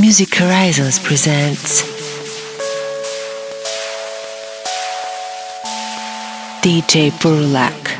Music Horizons presents DJ Burlak.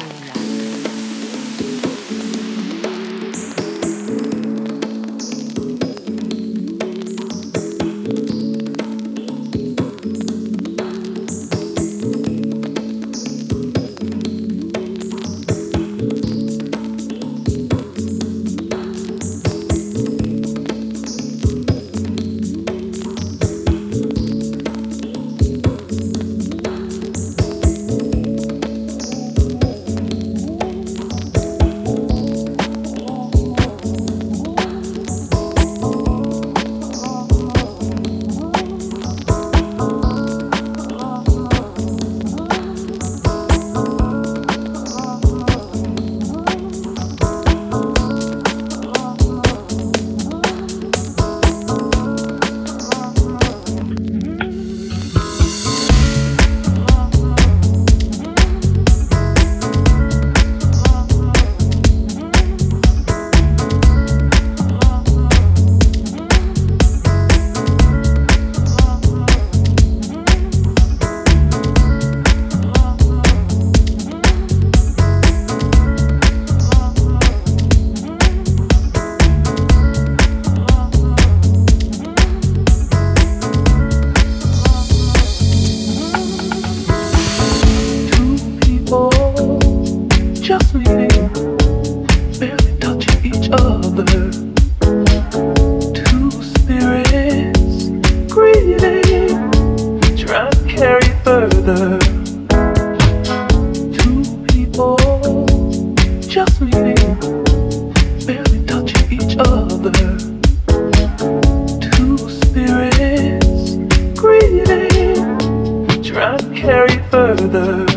further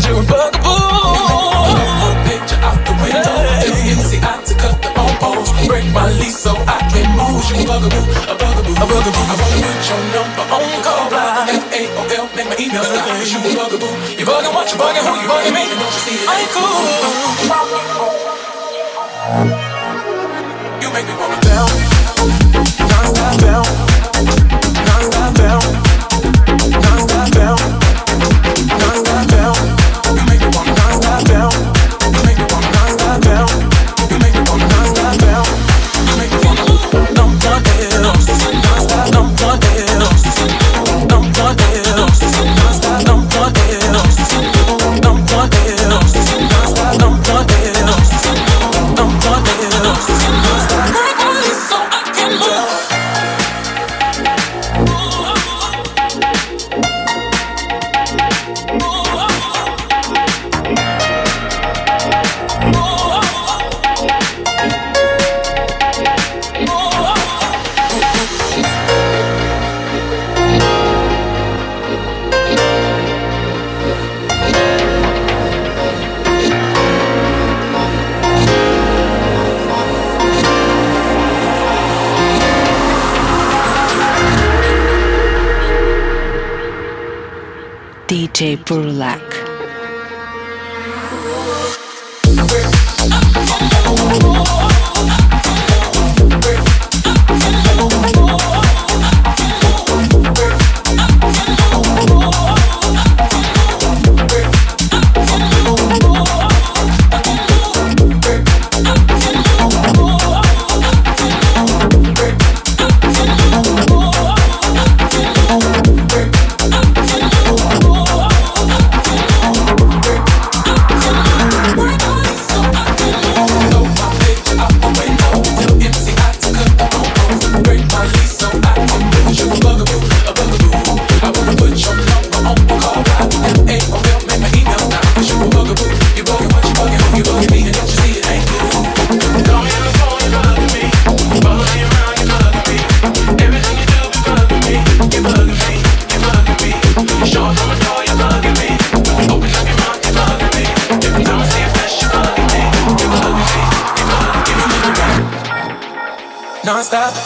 You a bugaboo. Picture out the window. M-C-I to cut the bone Break my lease so I can move. You a bugaboo, a bugaboo, a bugaboo. I wanna put your number on the call block. F-A-O-L, make my email stop. You a bugaboo. You bugging what? You bugging who? You bugging me? Don't you see it? I ain't cool. You make me wanna down, non-stop down, DJ Burlak. stop.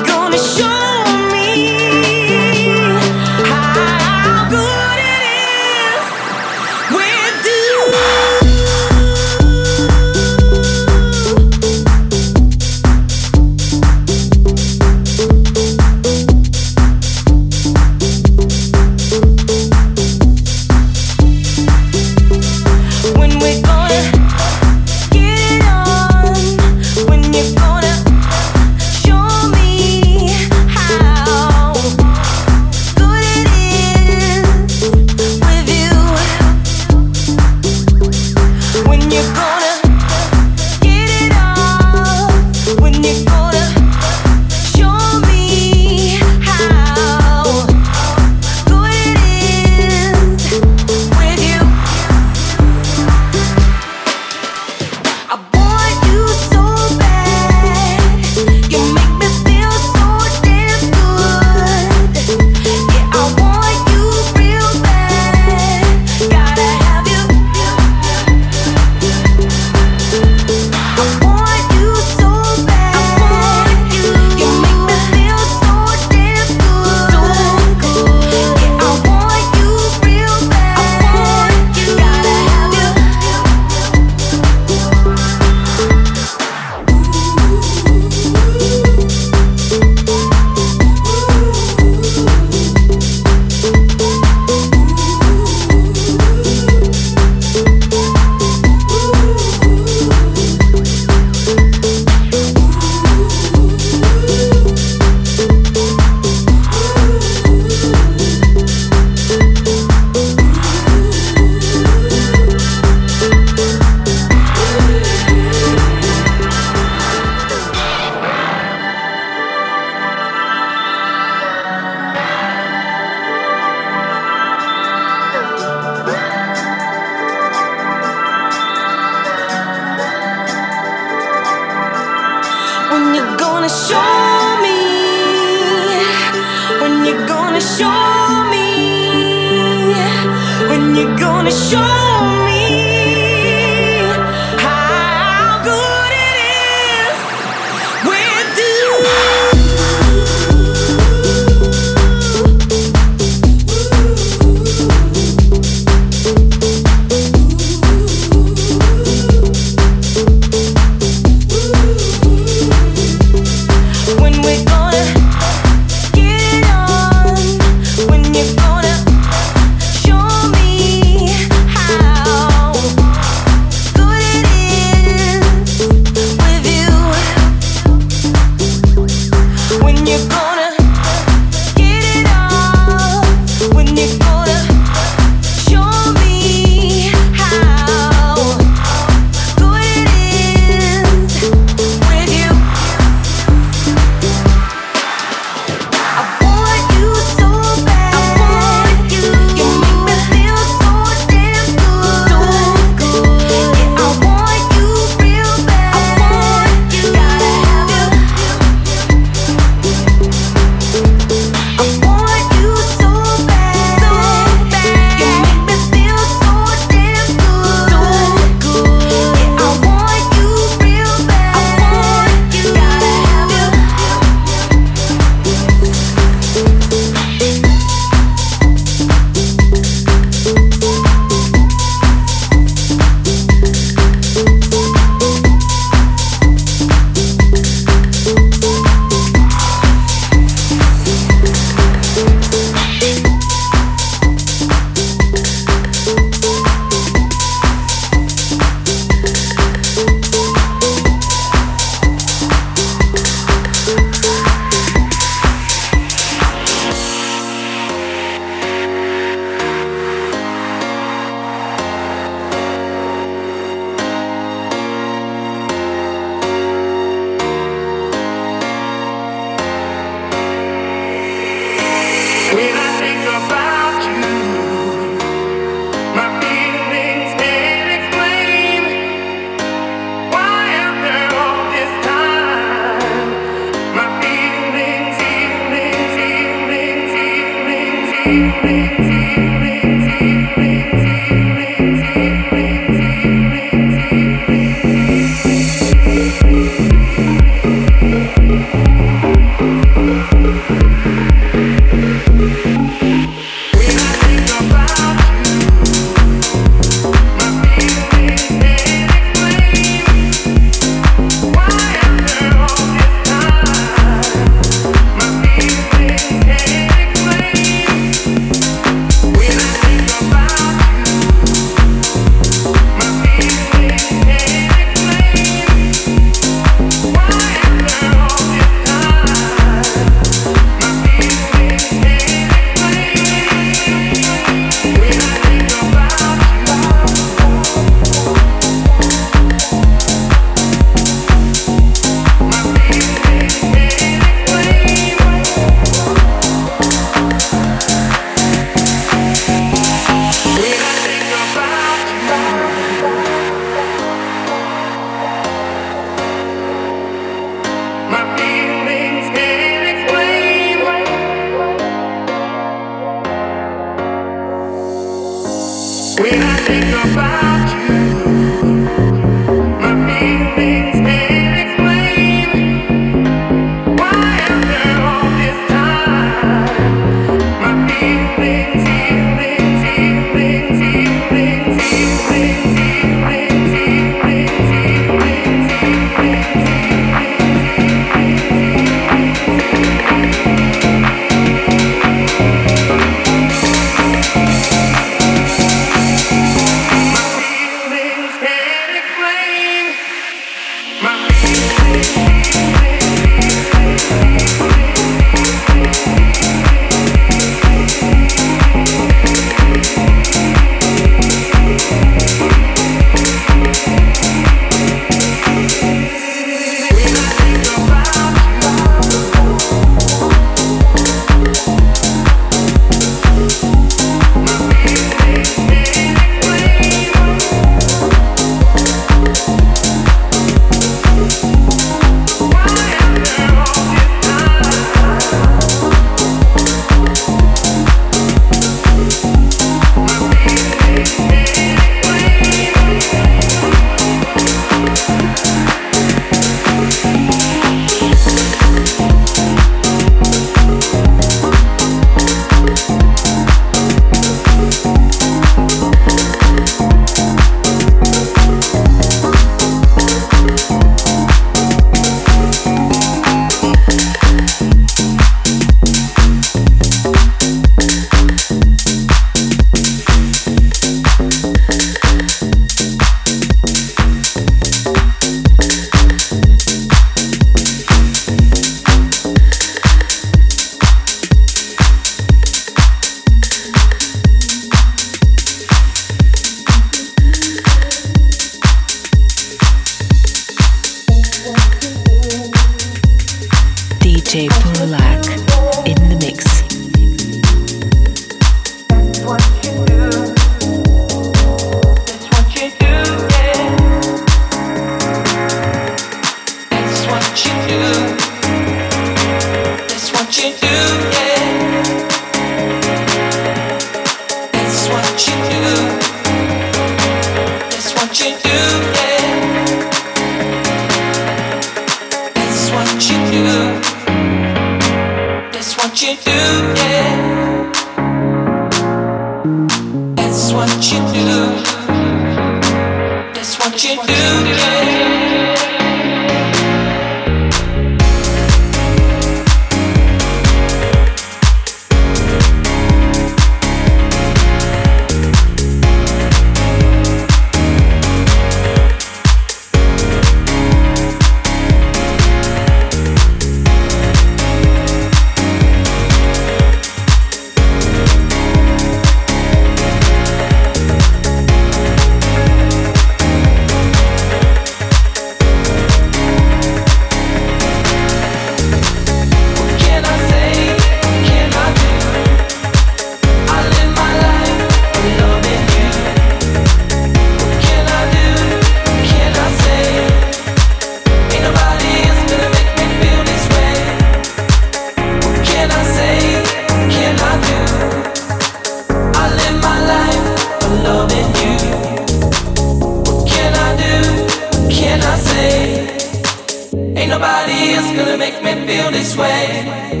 this way.